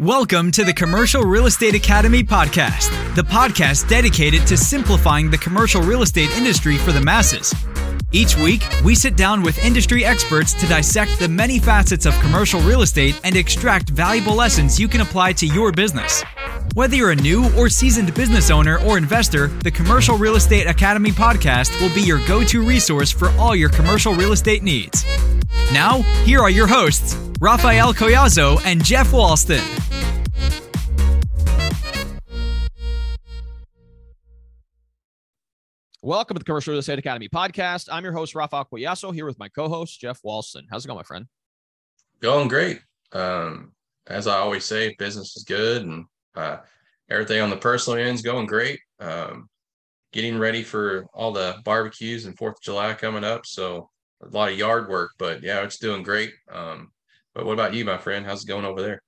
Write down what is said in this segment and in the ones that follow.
Welcome to the Commercial Real Estate Academy podcast, the podcast dedicated to simplifying the commercial real estate industry for the masses. Each week, we sit down with industry experts to dissect the many facets of commercial real estate and extract valuable lessons you can apply to your business. Whether you're a new or seasoned business owner or investor, the Commercial Real Estate Academy podcast will be your go to resource for all your commercial real estate needs. Now, here are your hosts, Rafael Collazo and Jeff Walston. Welcome to the Commercial Real Estate Academy podcast. I'm your host, Rafael Collazo, here with my co host, Jeff Walston. How's it going, my friend? Going great. Um, as I always say, business is good and uh, everything on the personal end is going great. Um, getting ready for all the barbecues and Fourth of July coming up. So a lot of yard work, but yeah, it's doing great. Um, but what about you, my friend? How's it going over there?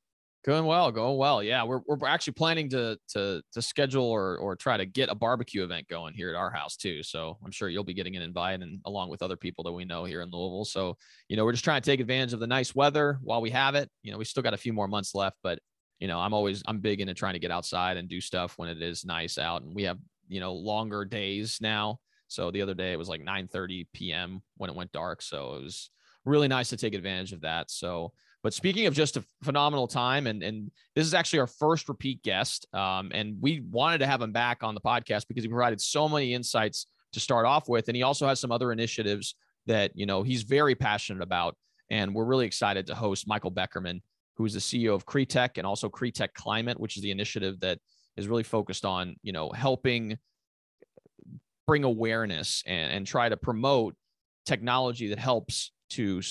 Going well, going well. Yeah, we're, we're actually planning to to to schedule or or try to get a barbecue event going here at our house too. So I'm sure you'll be getting an invite and along with other people that we know here in Louisville. So you know we're just trying to take advantage of the nice weather while we have it. You know we still got a few more months left, but you know I'm always I'm big into trying to get outside and do stuff when it is nice out, and we have you know longer days now. So the other day it was like 9:30 p.m. when it went dark, so it was really nice to take advantage of that. So but speaking of just a phenomenal time, and and this is actually our first repeat guest, um, and we wanted to have him back on the podcast because he provided so many insights to start off with, and he also has some other initiatives that you know he's very passionate about, and we're really excited to host Michael Beckerman, who is the CEO of CREtech and also CREtech Climate, which is the initiative that is really focused on you know helping bring awareness and, and try to promote technology that helps to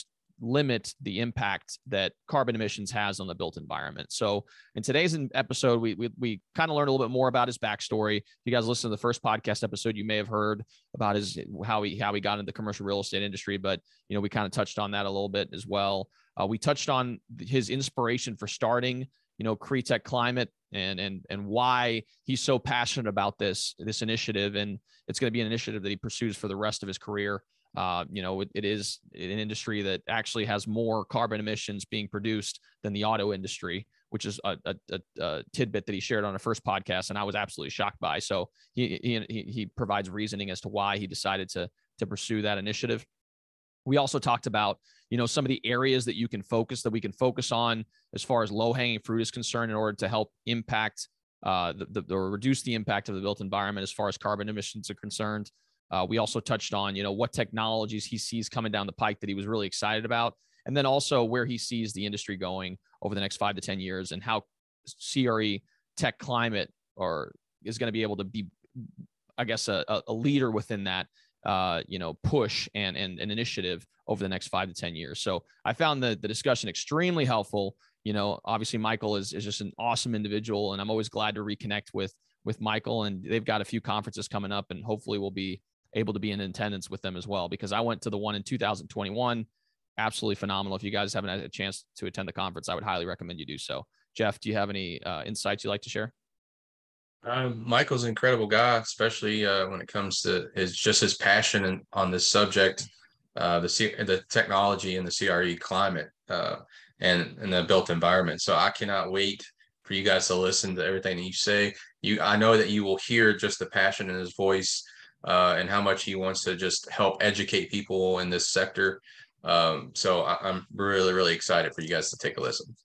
limit the impact that carbon emissions has on the built environment. So in today's episode, we we, we kind of learned a little bit more about his backstory. If you guys listen to the first podcast episode, you may have heard about his how he how he got into the commercial real estate industry, but you know we kind of touched on that a little bit as well. Uh, we touched on his inspiration for starting you know CREtech Climate and and and why he's so passionate about this this initiative and it's going to be an initiative that he pursues for the rest of his career uh, you know, it, it is an industry that actually has more carbon emissions being produced than the auto industry, which is a, a, a, a tidbit that he shared on a first podcast, and I was absolutely shocked by. So he, he he provides reasoning as to why he decided to to pursue that initiative. We also talked about you know some of the areas that you can focus that we can focus on as far as low hanging fruit is concerned in order to help impact uh, the, the, or reduce the impact of the built environment as far as carbon emissions are concerned. Uh, we also touched on, you know, what technologies he sees coming down the pike that he was really excited about, and then also where he sees the industry going over the next five to ten years, and how CRE tech climate or is going to be able to be, I guess, a, a leader within that, uh, you know, push and and an initiative over the next five to ten years. So I found the the discussion extremely helpful. You know, obviously Michael is is just an awesome individual, and I'm always glad to reconnect with with Michael. And they've got a few conferences coming up, and hopefully we'll be able to be in attendance with them as well because I went to the one in 2021. Absolutely phenomenal. If you guys haven't had a chance to attend the conference, I would highly recommend you do so. Jeff, do you have any uh, insights you'd like to share? Um, Michael's an incredible guy, especially uh, when it comes to his just his passion and, on this subject, uh, the C- the technology and the CRE climate uh, and and the built environment. So I cannot wait for you guys to listen to everything that you say. You, I know that you will hear just the passion in his voice uh, and how much he wants to just help educate people in this sector. Um, so I, am really, really excited for you guys to take a listen.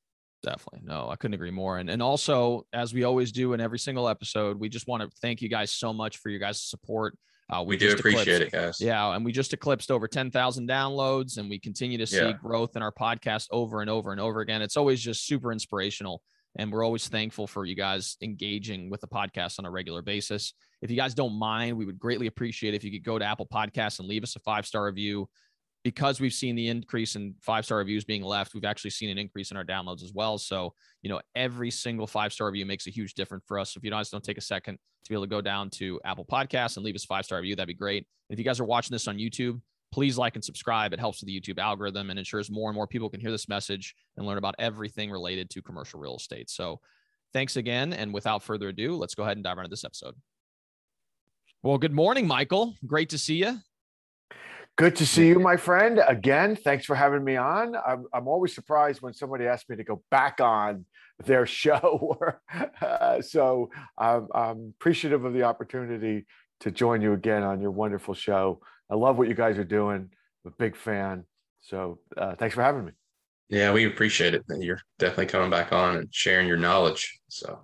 Definitely. No, I couldn't agree more. And and also, as we always do in every single episode, we just want to thank you guys so much for your guys' support. Uh, we, we do appreciate eclipsed, it, guys. Yeah, and we just eclipsed over 10,000 downloads, and we continue to see yeah. growth in our podcast over and over and over again. It's always just super inspirational, and we're always thankful for you guys engaging with the podcast on a regular basis. If you guys don't mind, we would greatly appreciate if you could go to Apple Podcasts and leave us a five star review. Because we've seen the increase in five star reviews being left, we've actually seen an increase in our downloads as well. So, you know, every single five star review makes a huge difference for us. So if you guys don't take a second to be able to go down to Apple Podcasts and leave us five star review, that'd be great. if you guys are watching this on YouTube, please like and subscribe. It helps with the YouTube algorithm and ensures more and more people can hear this message and learn about everything related to commercial real estate. So, thanks again. And without further ado, let's go ahead and dive into this episode. Well, good morning, Michael. Great to see you. Good to see you, my friend. Again, thanks for having me on. I'm, I'm always surprised when somebody asks me to go back on their show. uh, so I'm, I'm appreciative of the opportunity to join you again on your wonderful show. I love what you guys are doing. I'm a big fan. So uh, thanks for having me. Yeah, we appreciate it. You're definitely coming back on and sharing your knowledge. So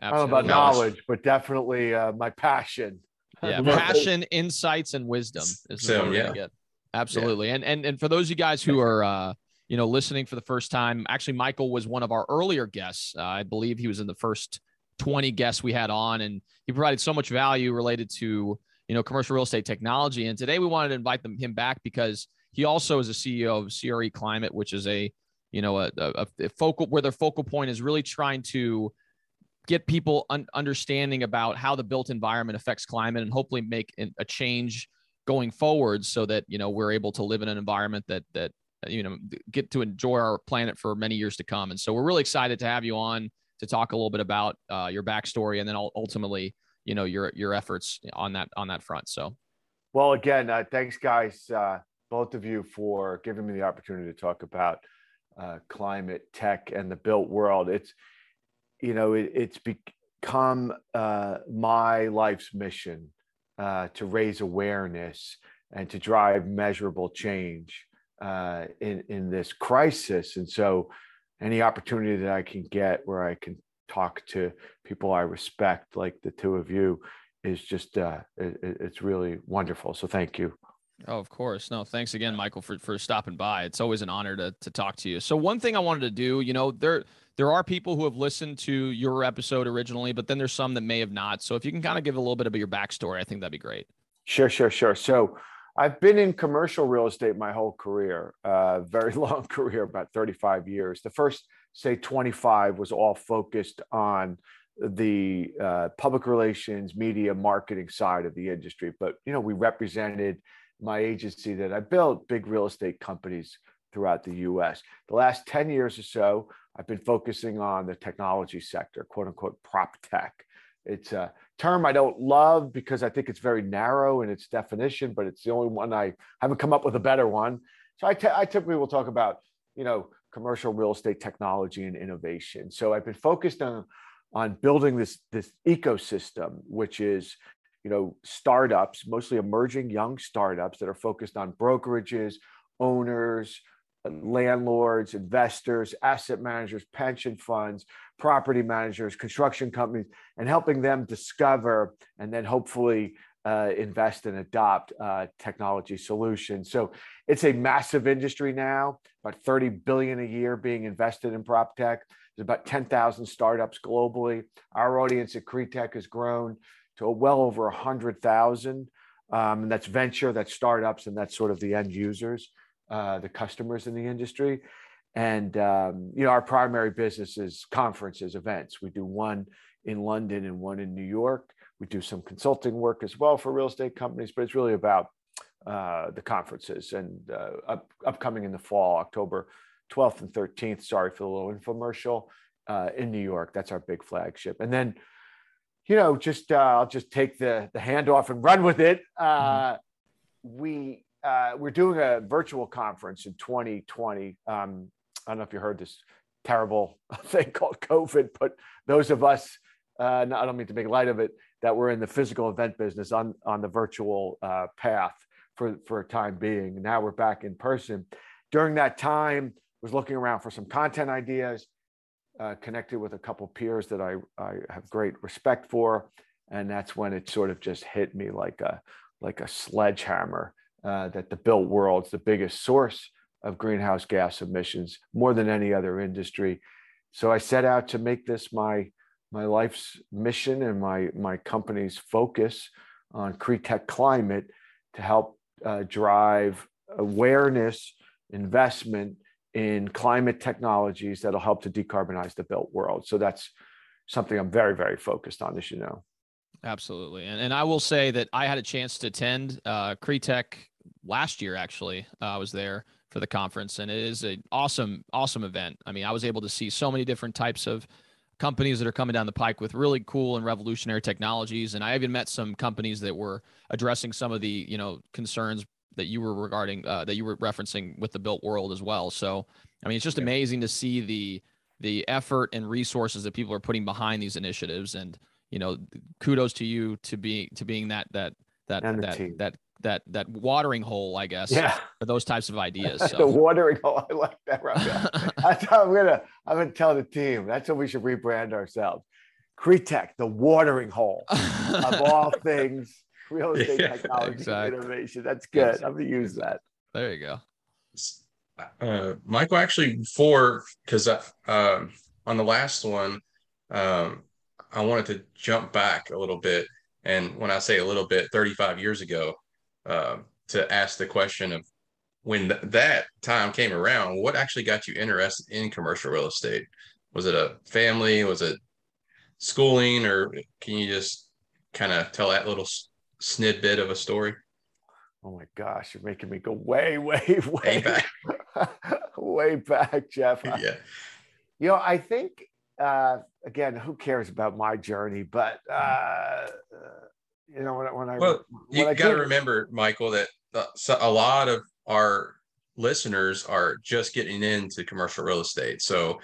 I don't know about knowledge, but definitely uh, my passion. Yeah, passion, insights, and wisdom is so, what yeah. get. Absolutely. Yeah. And and and for those of you guys who are uh, you know listening for the first time, actually Michael was one of our earlier guests. Uh, I believe he was in the first 20 guests we had on, and he provided so much value related to you know commercial real estate technology. And today we wanted to invite them him back because he also is a CEO of CRE Climate, which is a you know a, a, a focal where their focal point is really trying to get people un- understanding about how the built environment affects climate and hopefully make a change going forward so that you know we're able to live in an environment that that you know get to enjoy our planet for many years to come and so we're really excited to have you on to talk a little bit about uh, your backstory and then ultimately you know your your efforts on that on that front so well again uh, thanks guys uh, both of you for giving me the opportunity to talk about uh, climate tech and the built world it's you know it, it's become uh, my life's mission uh, to raise awareness and to drive measurable change uh, in in this crisis. And so, any opportunity that I can get where I can talk to people I respect, like the two of you, is just uh, it, it's really wonderful. So, thank you. Oh, of course. No, thanks again, Michael, for for stopping by. It's always an honor to to talk to you. So, one thing I wanted to do, you know, there there are people who have listened to your episode originally, but then there's some that may have not. So, if you can kind of give a little bit of your backstory, I think that'd be great. Sure, sure, sure. So, I've been in commercial real estate my whole career, uh, very long career, about 35 years. The first, say, 25 was all focused on the uh, public relations, media, marketing side of the industry. But you know, we represented my agency that I built big real estate companies throughout the US. The last 10 years or so, I've been focusing on the technology sector, quote unquote, prop tech. It's a term I don't love because I think it's very narrow in its definition, but it's the only one I haven't come up with a better one. So I, t- I typically will talk about, you know, commercial real estate technology and innovation. So I've been focused on on building this this ecosystem, which is you know, startups, mostly emerging young startups that are focused on brokerages, owners, landlords, investors, asset managers, pension funds, property managers, construction companies, and helping them discover and then hopefully uh, invest and adopt uh, technology solutions. So it's a massive industry now, about 30 billion a year being invested in prop tech. There's about 10,000 startups globally. Our audience at CREtech has grown to well over 100,000. Um, and that's venture, that's startups, and that's sort of the end users, uh, the customers in the industry. And um, you know, our primary business is conferences, events. We do one in London and one in New York. We do some consulting work as well for real estate companies, but it's really about uh, the conferences and uh, up, upcoming in the fall, October 12th and 13th. Sorry for the little infomercial uh, in New York. That's our big flagship. And then you know, just uh, I'll just take the the handoff and run with it. Uh, mm-hmm. We uh, we're doing a virtual conference in 2020. Um, I don't know if you heard this terrible thing called COVID, but those of us, uh, I don't mean to make light of it, that we're in the physical event business on on the virtual uh, path for for a time being. Now we're back in person. During that time, was looking around for some content ideas uh, connected with a couple peers that I, I have great respect for. And that's when it sort of just hit me like a, like a sledgehammer uh, that the built world's the biggest source of greenhouse gas emissions more than any other industry. So I set out to make this my, my life's mission and my, my company's focus on CREtech climate to help uh, drive awareness, investment, in climate technologies that'll help to decarbonize the built world. So that's something I'm very, very focused on, as you know. Absolutely. And, and I will say that I had a chance to attend uh, CREtech last year, actually. Uh, I was there for the conference, and it is an awesome, awesome event. I mean, I was able to see so many different types of companies that are coming down the pike with really cool and revolutionary technologies and i even met some companies that were addressing some of the you know concerns that you were regarding uh, that you were referencing with the built world as well. So I mean, it's just yeah. amazing to see the the effort and resources that people are putting behind these initiatives, and you know, kudos to you to be to being that that that that that that that watering hole, I guess. Yeah. For those types of ideas. So. the watering hole. I like that right That's how I'm gonna I'm gonna tell the team. That's what we should rebrand ourselves. CREtech, the watering hole of all things real estate yeah, technology exactly. innovation. That's good. Exactly. I'm gonna use that. There you go. Uh, Michael, actually, before because uh, um, on the last one, um, I wanted to jump back a little bit, and when I say a little bit, 35 years ago, uh, to ask the question of when th- that time came around, what actually got you interested in commercial real estate? Was it a family? Was it schooling, or can you just kind of tell that little snidbit of a story? Oh my gosh, you're making me go way, way, way back, way back, Jeff. Yeah. You know, I think uh, again, who cares about my journey? But uh you know, when, when I well, when you got to remember, Michael, that a lot of our listeners are just getting into commercial real estate. So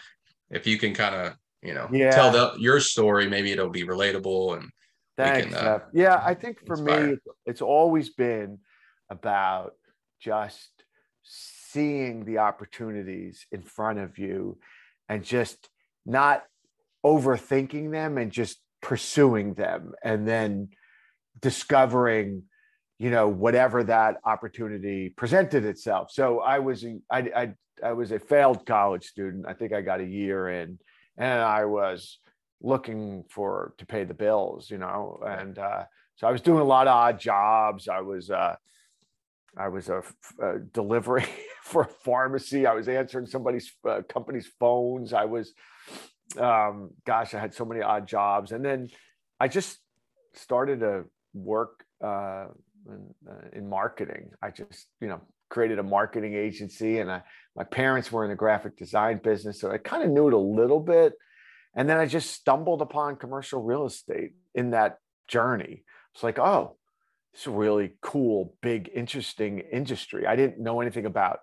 if you can kind of you know yeah. tell the, your story, maybe it'll be relatable and Thanks. Can, uh, yeah, I think for inspire. me, it's always been about just seeing the opportunities in front of you and just not overthinking them and just pursuing them and then discovering you know whatever that opportunity presented itself so i was I, I i was a failed college student i think i got a year in and i was looking for to pay the bills, you know. And uh, so I was doing a lot of odd jobs. I was uh, I was a, a delivery for a pharmacy. I was answering somebody's uh, company's phones. I was, um, gosh, I had so many odd jobs. And then I just started to work uh, in, uh, in marketing. I just, you know, created a marketing agency, and I, my parents were in the graphic design business, so I kind of knew it a little bit. And then I just stumbled upon commercial real estate in that journey. It's like, oh, it's a really cool, big, interesting industry. I didn't know anything about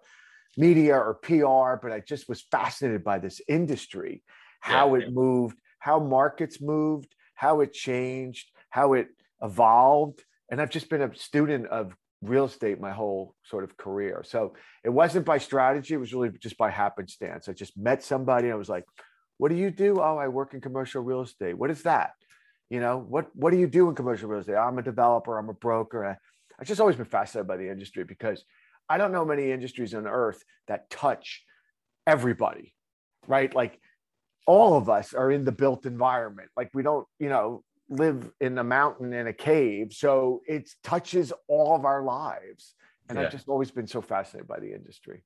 media or PR, but I just was fascinated by this industry, how yeah, it yeah. moved, how markets moved, how it changed, how it evolved. And I've just been a student of real estate my whole sort of career. So it wasn't by strategy, it was really just by happenstance. I just met somebody, and I was like, what do you do? Oh, I work in commercial real estate. What is that? You know, what what do you do in commercial real estate? I'm a developer, I'm a broker. I, I've just always been fascinated by the industry because I don't know many industries on earth that touch everybody, right? Like all of us are in the built environment. Like we don't, you know, live in a mountain in a cave. So it touches all of our lives. And yeah. I've just always been so fascinated by the industry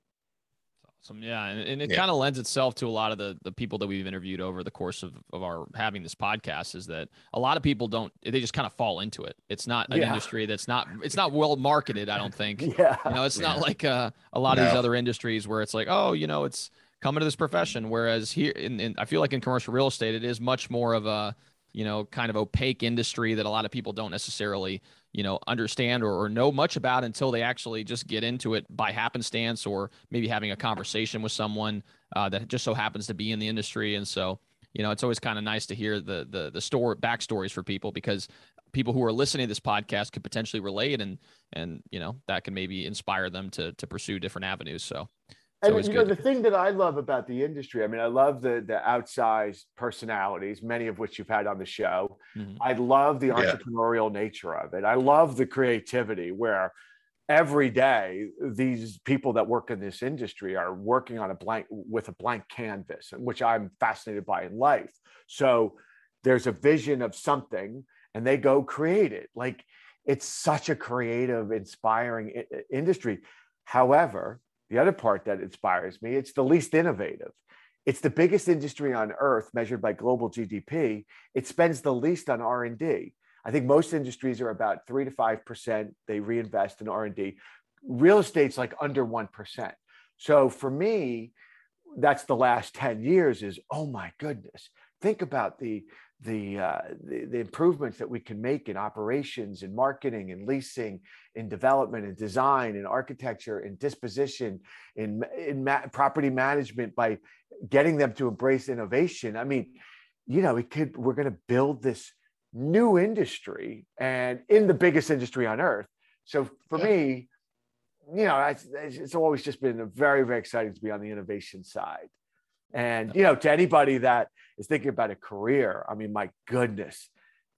awesome. Yeah. And, and it yeah. kind of lends itself to a lot of the, the people that we've interviewed over the course of, of our having this podcast is that a lot of people don't, they just kind of fall into it. It's not an yeah. industry that's not, it's not well marketed. I don't think, yeah. you know, it's yeah. not like uh, a lot no. of these other industries where it's like, oh, you know, it's coming to this profession. Whereas here in, in, I feel like in commercial real estate, it is much more of a, you know, kind of opaque industry that a lot of people don't necessarily you know understand or, or, know much about until they actually just get into it by happenstance or maybe having a conversation with someone uh, that just so happens to be in the industry. And so you know it's always kind of nice to hear the the the story backstories for people because people who are listening to this podcast could potentially relate and and you know that can maybe inspire them to to pursue different avenues. So and you know the thing that I love about the industry, I mean, I love the the outsized personalities, many of which you've had on the show. Mm-hmm. I love the entrepreneurial yeah. nature of it. I love the creativity where every day these people that work in this industry are working on a blank with a blank canvas, which I'm fascinated by in life. So there's a vision of something, and they go create it. Like it's such a creative, inspiring I- industry. However, the other part that inspires me, it's the least innovative. It's the biggest industry on earth measured by global GDP. It spends the least on R&D. I think most industries are about 3 to 5% they reinvest in R&D. Real estate's like under 1%. So for me, that's the last 10 years is, oh my goodness, think about the the, uh, the, the improvements that we can make in operations in marketing and leasing in development and design and architecture and disposition in in ma- property management by getting them to embrace innovation. I mean you know we could we're going to build this new industry and in the biggest industry on earth. So for yeah. me you know it's, it's always just been very very exciting to be on the innovation side and you know to anybody that is thinking about a career, I mean, my goodness,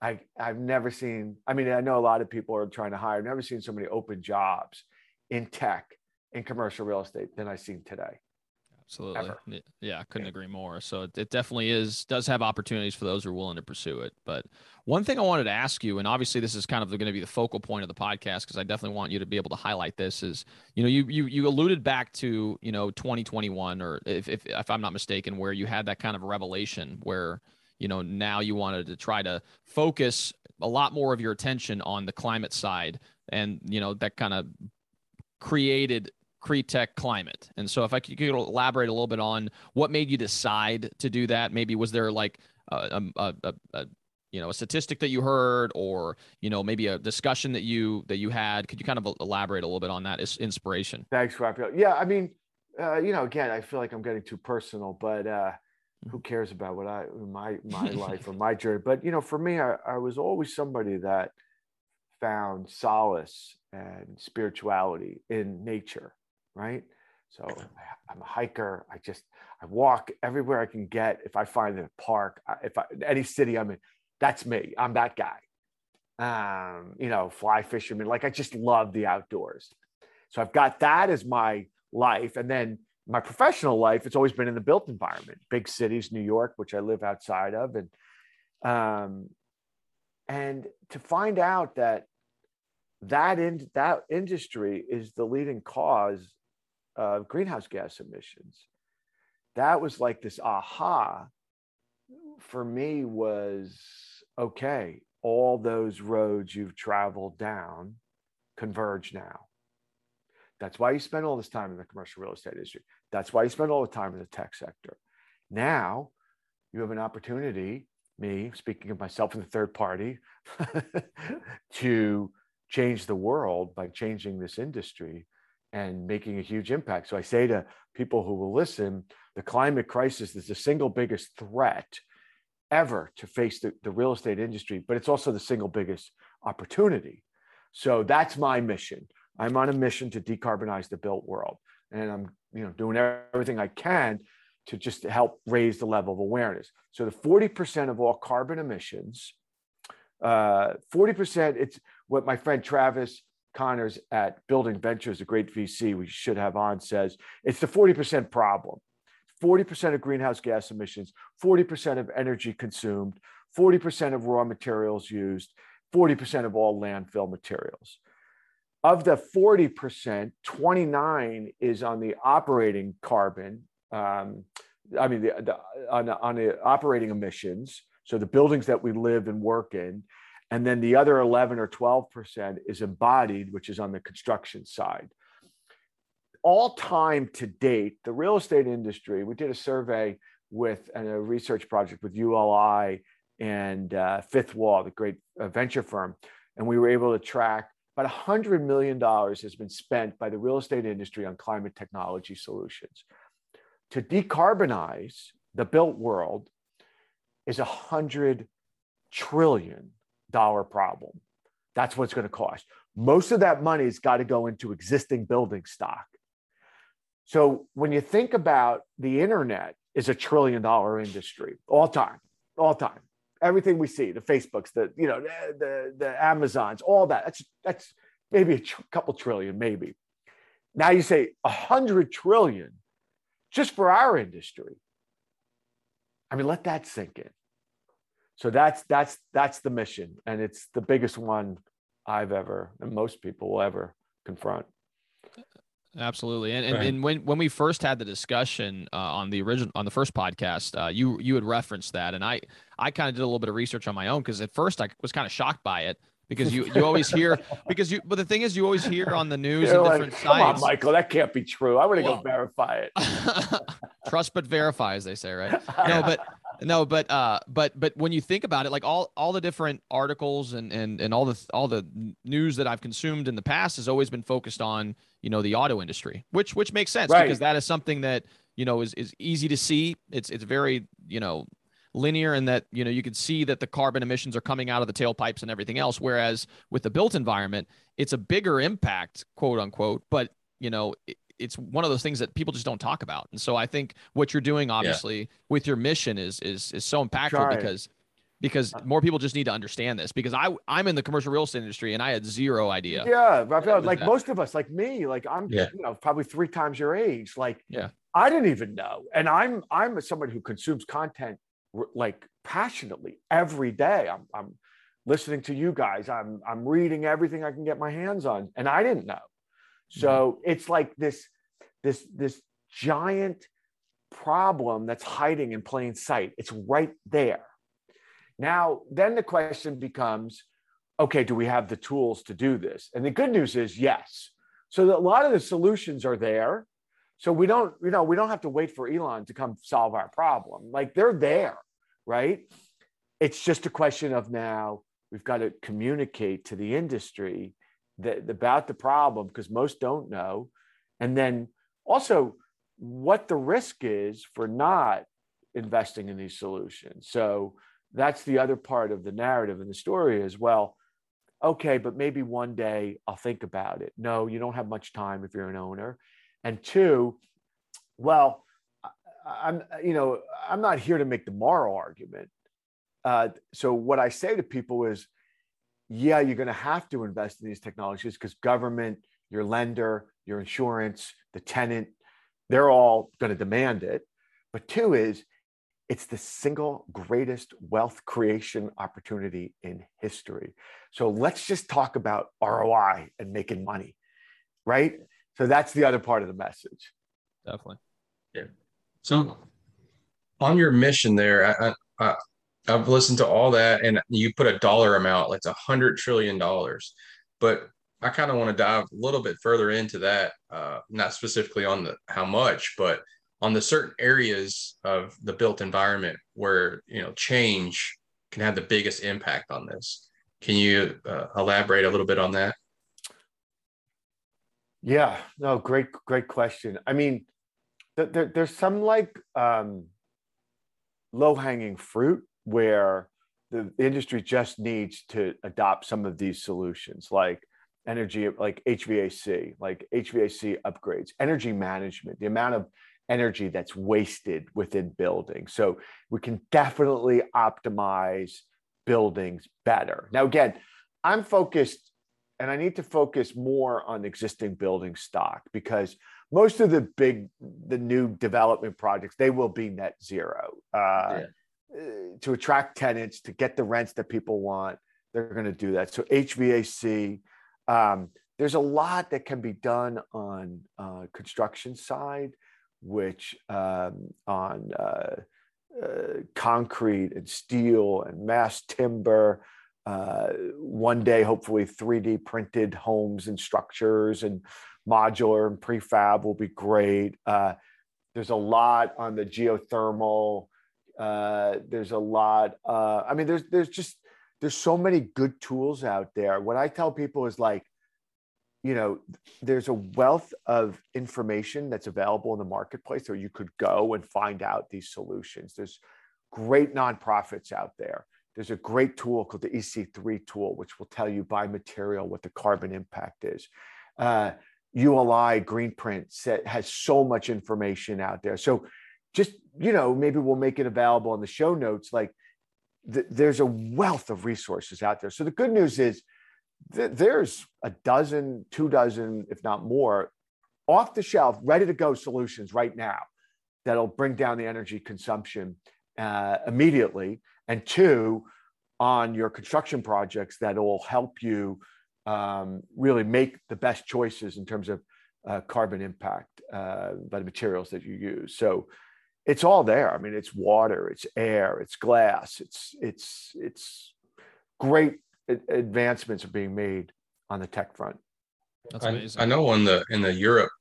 I I've never seen. I mean, I know a lot of people are trying to hire. I've never seen so many open jobs in tech in commercial real estate than I've seen today. Absolutely. Ever. Yeah, I couldn't yeah. agree more. So it, it definitely is does have opportunities for those who are willing to pursue it. But one thing I wanted to ask you, and obviously this is kind of going to be the focal point of the podcast because I definitely want you to be able to highlight this is, you know, you you you alluded back to, you know, 2021 or if if, if I'm not mistaken, where you had that kind of revelation where, you know, now you wanted to try to focus a lot more of your attention on the climate side and, you know, that kind of created CREtech climate. And so if I could, elaborate a little bit on what made you decide to do that, maybe was there like a, a, a, a you know a statistic that you heard or you know maybe a discussion that you that you had? Could you kind of elaborate a little bit on that? Inspiration. Thanks Rafael. yeah i mean uh, you know again i feel like i'm getting too personal but uh who cares about what i my my life or my journey? But you know for me I, I was always somebody that found solace and spirituality in nature right? So I'm a hiker. I just I walk everywhere I can get. If I find a park, if I, any city I'm in, that's me. I'm that guy. Um, you know, fly fisherman. Like I just love the outdoors. So I've got that as my life, and then my professional life. It's always been in the built environment, big cities, New York, which I live outside of, and um, and to find out that that in that industry is the leading cause uh, greenhouse gas emissions. That was like this aha for me was okay, all those roads you've traveled down converge now. That's why you spend all this time in the commercial real estate industry. That's why you spend all the time in the tech sector. Now you have an opportunity, me speaking of myself in the third party, to change the world by changing this industry and making a huge impact. So I say to people who will listen, the climate crisis is the single biggest threat ever to face the, the real estate industry, but it's also the single biggest opportunity. So that's my mission. I'm on a mission to decarbonize the built world. And I'm you know doing everything I can to just help raise the level of awareness. So the 40% of all carbon emissions, uh, 40%, it's what my friend Travis Connors at Building Ventures, a great VC we should have on, says it's the 40% problem. 40% of greenhouse gas emissions, 40% of energy consumed, 40% of raw materials used, 40% of all landfill materials. Of the 40%, 29 is on the operating carbon. Um, I mean, the, the, on, the, on the operating emissions. So the buildings that we live and work in, and then the other 11 or 12% is embodied, which is on the construction side. All time to date, the real estate industry, we did a survey with a research project with ULI and uh, Fifth Wall, the great uh, venture firm. And we were able to track about $100 million has been spent by the real estate industry on climate technology solutions. To decarbonize the built world is 100 trillion dollar problem. That's what it's going to cost. Most of that money's got to go into existing building stock. So when you think about the internet is a trillion dollar industry all time, all time. Everything we see, the Facebooks, the you know, the the, the Amazons, all that. That's that's maybe a tr- couple trillion, maybe. Now you say a hundred trillion just for our industry. I mean, let that sink in so that's that's that's the mission and it's the biggest one i've ever and most people will ever confront absolutely and, and, right. and when when we first had the discussion uh, on the original on the first podcast uh, you you had referenced that and i i kind of did a little bit of research on my own because at first i was kind of shocked by it because you you always hear because you but the thing is you always hear on the news and different like, Come on, Michael, that can't be true. I want to well, go verify it. Trust but verify, as they say, right? No, but no, but uh, but but when you think about it, like all all the different articles and and and all the all the news that I've consumed in the past has always been focused on you know the auto industry, which which makes sense right. because that is something that you know is is easy to see. It's it's very you know linear in that you know you can see that the carbon emissions are coming out of the tailpipes and everything else. Whereas with the built environment, it's a bigger impact, quote unquote, but you know it's one of those things that people just don't talk about. And so I think what you're doing, obviously, yeah. with your mission is is is so impactful Try. because because uh, more people just need to understand this because I I'm in the commercial real estate industry and I had zero idea. Yeah, Rafael, like that. most of us, like me, like I'm yeah. you know probably three times your age. Like yeah, I didn't even know, and I'm I'm someone who consumes content like passionately every day. I'm I'm listening to you guys. I'm I'm reading everything I can get my hands on, and I didn't know. So it's like this, this, this giant problem that's hiding in plain sight. It's right there. Now, then the question becomes okay, do we have the tools to do this? And the good news is yes. So a lot of the solutions are there. So we don't, you know, we don't have to wait for Elon to come solve our problem. Like they're there, right? It's just a question of now we've got to communicate to the industry the, about the problem because most don't know. And then also what the risk is for not investing in these solutions. So that's the other part of the narrative and the story as well. Okay, but maybe one day I'll think about it. No, you don't have much time if you're an owner. And two, well, I'm you know I'm not here to make the moral argument. Uh, so what I say to people is, yeah, you're going to have to invest in these technologies because government, your lender, your insurance, the tenant, they're all going to demand it. But two is it's the single greatest wealth creation opportunity in history. So let's just talk about ROI and making money, right? So that's the other part of the message. Definitely. Yeah. So on your mission there, I, I, I've listened to all that, and you put a dollar amount, like a hundred trillion dollars. But I kind of want to dive a little bit further into that, uh, not specifically on the how much, but on the certain areas of the built environment where you know change can have the biggest impact on this. Can you uh, elaborate a little bit on that? Yeah, no, great, great question. I mean, there, there's some like um, low hanging fruit where the industry just needs to adopt some of these solutions like energy like HVAC like HVAC upgrades energy management the amount of energy that's wasted within buildings. So we can definitely optimize buildings better. Now again I'm focused and I need to focus more on existing building stock because most of the big the new development projects they will be net zero. Uh, yeah. Uh, to attract tenants to get the rents that people want they're going to do that. So hvac um, there's a lot that can be done on uh, construction side which um, on uh, uh, concrete and steel and mass timber uh, one day hopefully 3d printed homes and structures and modular and prefab will be great. Uh, there's a lot on the geothermal uh, there's a lot. Uh, I mean, there's there's just there's so many good tools out there. What I tell people is like, you know, there's a wealth of information that's available in the marketplace where you could go and find out these solutions. There's great nonprofits out there. There's a great tool called the EC3 tool, which will tell you by material what the carbon impact is. Uh, ULI Greenprint set, has so much information out there. So just you know maybe we'll make it available in the show notes like th- there's a wealth of resources out there. So the good news is th- there's a dozen two dozen if not more off the shelf ready to go solutions right now that'll bring down the energy consumption uh, immediately. And two on your construction projects that'll help you um, really make the best choices in terms of uh, carbon impact uh, by the materials that you use. So it's all there. I mean, it's water, it's air, it's glass, it's it's it's great advancements are being made on the tech front. That's. I, I know in the in the Europe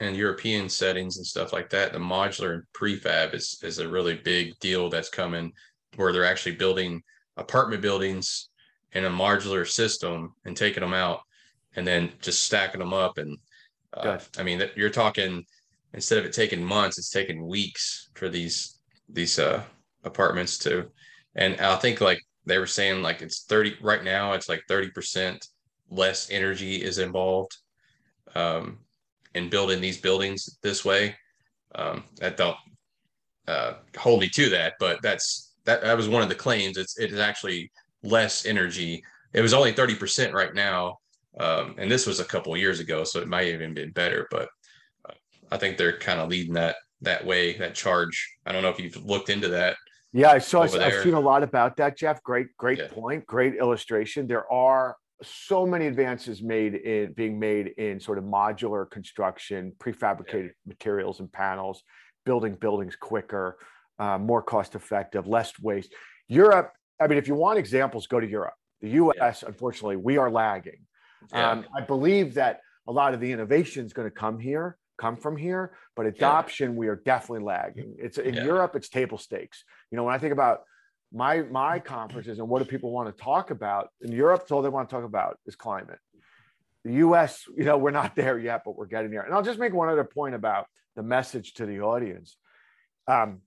and European settings and stuff like that, the modular and prefab is is a really big deal that's coming where they're actually building apartment buildings in a modular system and taking them out and then just stacking them up and uh, I mean you're talking instead of it taking months it's taking weeks for these these uh apartments to and I think like they were saying like it's 30 right now it's like 30% less energy is involved um in building these buildings this way. Um, that don't uh, hold me to that, but that's that that was one of the claims. It's it is actually less energy. It was only thirty percent right now, um, and this was a couple years ago, so it might even been better. But I think they're kind of leading that that way, that charge. I don't know if you've looked into that. Yeah, I saw. I've seen a lot about that, Jeff. Great, great yeah. point. Great illustration. There are so many advances made in being made in sort of modular construction, prefabricated yeah. materials and panels, building buildings quicker, uh, more cost effective, less waste. Europe, I mean, if you want examples, go to Europe. The US, yeah. unfortunately, we are lagging. Um, I believe that a lot of the innovation is going to come here, come from here, but adoption, we are definitely lagging. It's in Europe, it's table stakes. You know, when I think about my my conferences and what do people want to talk about in Europe? It's all they want to talk about is climate. The U.S., you know, we're not there yet, but we're getting there. And I'll just make one other point about the message to the audience. Um,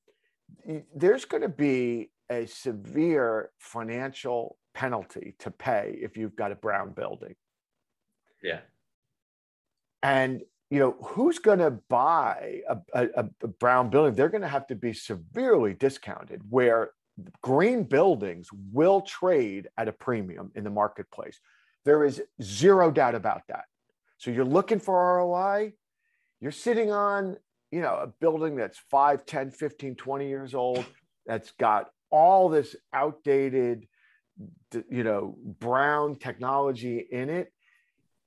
there's going to be a severe financial penalty to pay if you've got a brown building. Yeah. And you know who's going to buy a, a, a, brown building they're going to have to be severely discounted where green buildings will trade at a premium in the marketplace. There is zero doubt about that. So you're looking for ROI, you're sitting on, you know, a building that's 5, 10, 15, 20 years old that's got all this outdated you know, brown technology in it.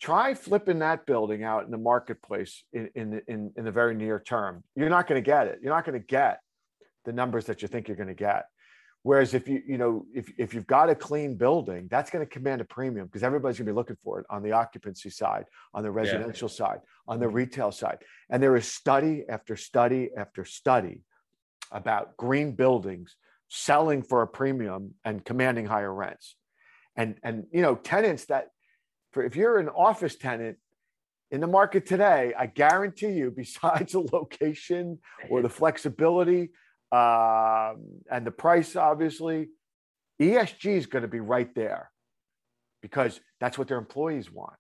Try flipping that building out in the marketplace in, in, in, in the very near term. You're not going to get it. You're not going to get the numbers that you think you're going to get. Whereas if you, you know, if, if you've got a clean building, that's going to command a premium because everybody's going to be looking for it on the occupancy side, on the residential yeah. side, on the retail side. And there is study after study after study about green buildings selling for a premium and commanding higher rents. And, and you know, tenants that, for if you're an office tenant in the market today, I guarantee you, besides the location or the flexibility, um, and the price, obviously, ESG is going to be right there because that's what their employees want.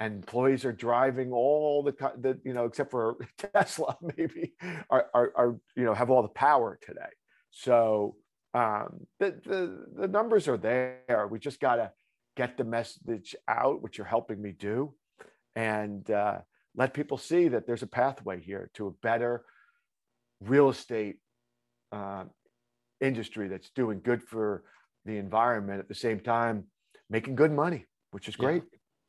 And employees are driving all the, the you know, except for Tesla, maybe, are, are, are, you know, have all the power today. So um, the, the, the numbers are there. We just got to get the message out, which you're helping me do, and uh, let people see that there's a pathway here to a better real estate uh, industry that's doing good for the environment at the same time making good money, which is great.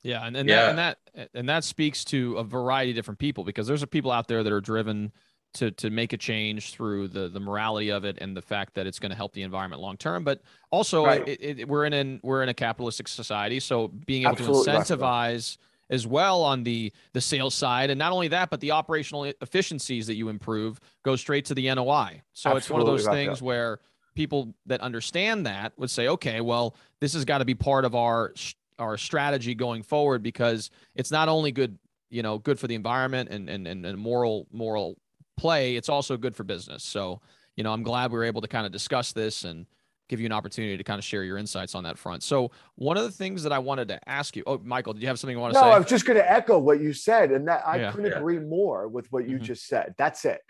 Yeah, yeah. and and, yeah. That, and that and that speaks to a variety of different people because there's a people out there that are driven to to make a change through the the morality of it and the fact that it's going to help the environment long term. But also, right. it, it, we're in an we're in a capitalistic society, so being able Absolutely to incentivize. As well on the the sales side and not only that but the operational efficiencies that you improve go straight to the NOI. So Absolutely it's one of those things that. where people that understand that would say okay well this has got to be part of our our strategy going forward because it's not only good you know good for the environment and and and, and moral moral play it's also good for business. So you know I'm glad we were able to kind of discuss this and give you an opportunity to kind of share your insights on that front. So one of the things that I wanted to ask you, oh, Michael, did you have something you want to no, say? No, I was just going to echo what you said. And that I yeah. couldn't yeah. agree more with what you mm-hmm. just said. That's it.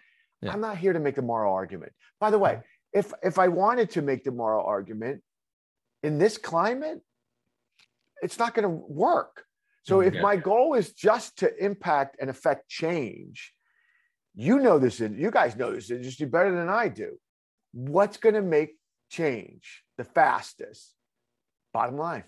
Yeah. I'm not here to make the moral argument. By the way, if, if I wanted to make the moral argument in this climate, it's not going to work. So mm-hmm. if my goal is just to impact and affect change, you know this, you guys know this industry better than I do. What's going to make change the fastest? Bottom line,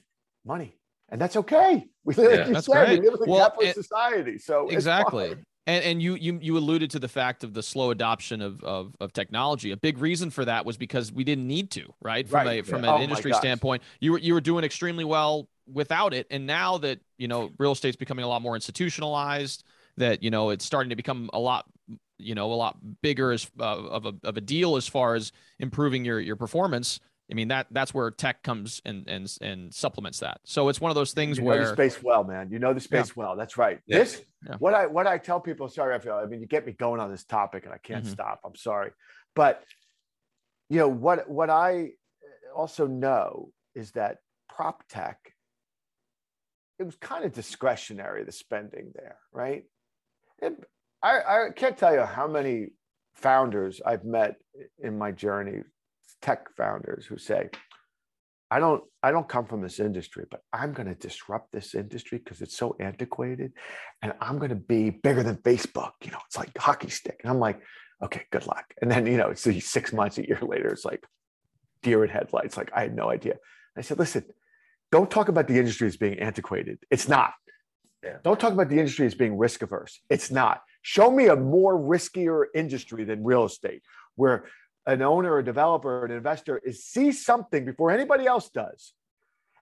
money. And that's okay. We live, yeah, like you said, we live in a well, capitalist society. So exactly. And, and you, you you alluded to the fact of the slow adoption of, of, of technology. A big reason for that was because we didn't need to, right? From right. a from yeah. an oh industry standpoint, you were you were doing extremely well without it. And now that you know real estate's becoming a lot more institutionalized, that you know it's starting to become a lot you know a lot bigger as uh, of a of a deal as far as improving your your performance I mean that that's where tech comes and and and supplements that. So it's one of those things you where know the space well, man. You know the space yeah. well. That's right. Yeah. This yeah. what I what I tell people. Sorry, I feel. I mean, you get me going on this topic, and I can't mm-hmm. stop. I'm sorry, but you know what what I also know is that prop tech. It was kind of discretionary the spending there, right? And I, I can't tell you how many founders I've met in my journey tech founders who say, I don't I don't come from this industry, but I'm going to disrupt this industry because it's so antiquated and I'm going to be bigger than Facebook. You know, it's like hockey stick. And I'm like, okay, good luck. And then, you know, it's six months, a year later, it's like deer in headlights. Like I had no idea. I said, listen, don't talk about the industry as being antiquated. It's not. Yeah. Don't talk about the industry as being risk averse. It's not. Show me a more riskier industry than real estate, where an owner, a developer, an investor is see something before anybody else does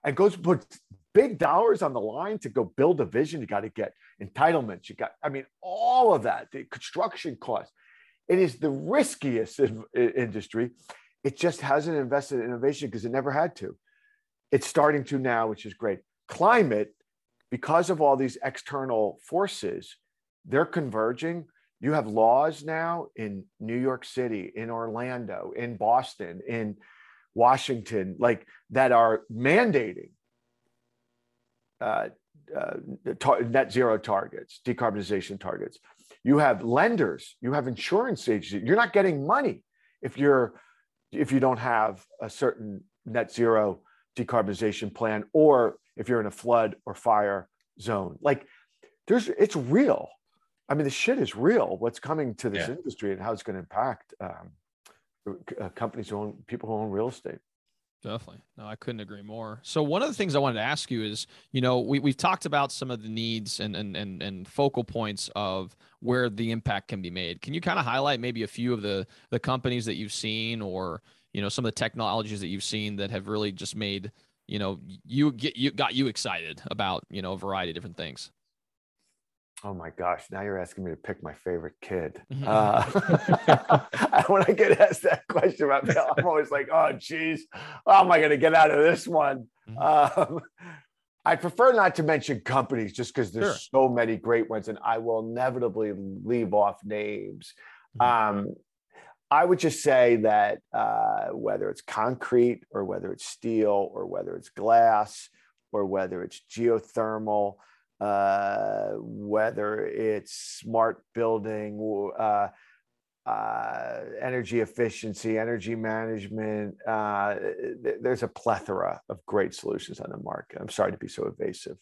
and goes put big dollars on the line to go build a vision. You got to get entitlements. You got, I mean, all of that, the construction costs. It is the riskiest in, in industry. It just hasn't invested in innovation because it never had to. It's starting to now, which is great. Climate, because of all these external forces, they're converging you have laws now in New York City, in Orlando, in Boston, in Washington, like that are mandating uh, uh, tar- net zero targets, decarbonization targets. You have lenders, you have insurance agencies. You're not getting money if you're if you don't have a certain net zero decarbonization plan, or if you're in a flood or fire zone. Like there's it's real I mean, the shit is real. What's coming to this yeah. industry and how it's going to impact um, uh, companies who own people who own real estate. Definitely. No, I couldn't agree more. So one of the things I wanted to ask you is, you know, we, we've talked about some of the needs and, and, and, and focal points of where the impact can be made. Can you kind of highlight maybe a few of the, the companies that you've seen or, you know, some of the technologies that you've seen that have really just made, you know, you get, you got you excited about, you know, a variety of different things? Oh my gosh! Now you're asking me to pick my favorite kid. Uh, when I get asked that question about Bill, I'm always like, "Oh, geez, how am I going to get out of this one?" Mm-hmm. Um, I prefer not to mention companies just because there's sure. so many great ones, and I will inevitably leave off names. Mm-hmm. Um, I would just say that uh, whether it's concrete or whether it's steel or whether it's glass or whether it's geothermal uh, whether it's smart building, uh, uh, energy efficiency, energy management. Uh, th- there's a plethora of great solutions on the market. I'm sorry to be so evasive.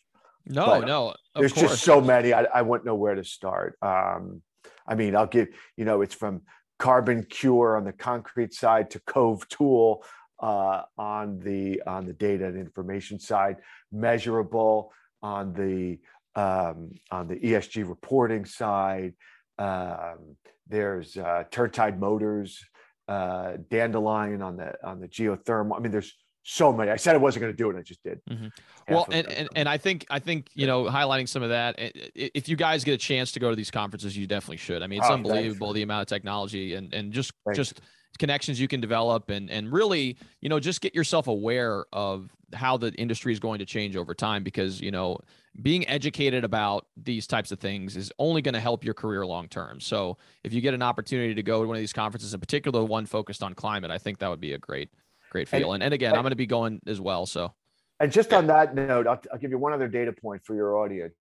No, but no, there's course. just so many. I, I wouldn't know where to start. Um, I mean, I'll give you know, it's from CarbonCure on the concrete side to Cove Tool uh, on the on the data and information side, Measurabl on the um, on the ESG reporting side. Um, there's uh, Turntide Motors, uh, Dandelion on the on the geothermal. I mean, there's so many. I said I wasn't going to do it. I just did. Mm-hmm. Well, and, and, and I think, I think, you know, highlighting some of that, if you guys get a chance to go to these conferences, you definitely should. I mean, it's oh, unbelievable the amount of technology and, and just, thanks. just connections you can develop and and really you know just get yourself aware of how the industry is going to change over time because you know being educated about these types of things is only going to help your career long term. So if you get an opportunity to go to one of these conferences in particular one focused on climate i think that would be a great great feel. And, and, and again and, i'm going to be going as well so. And just on that note I'll, I'll give you one other data point for your audience.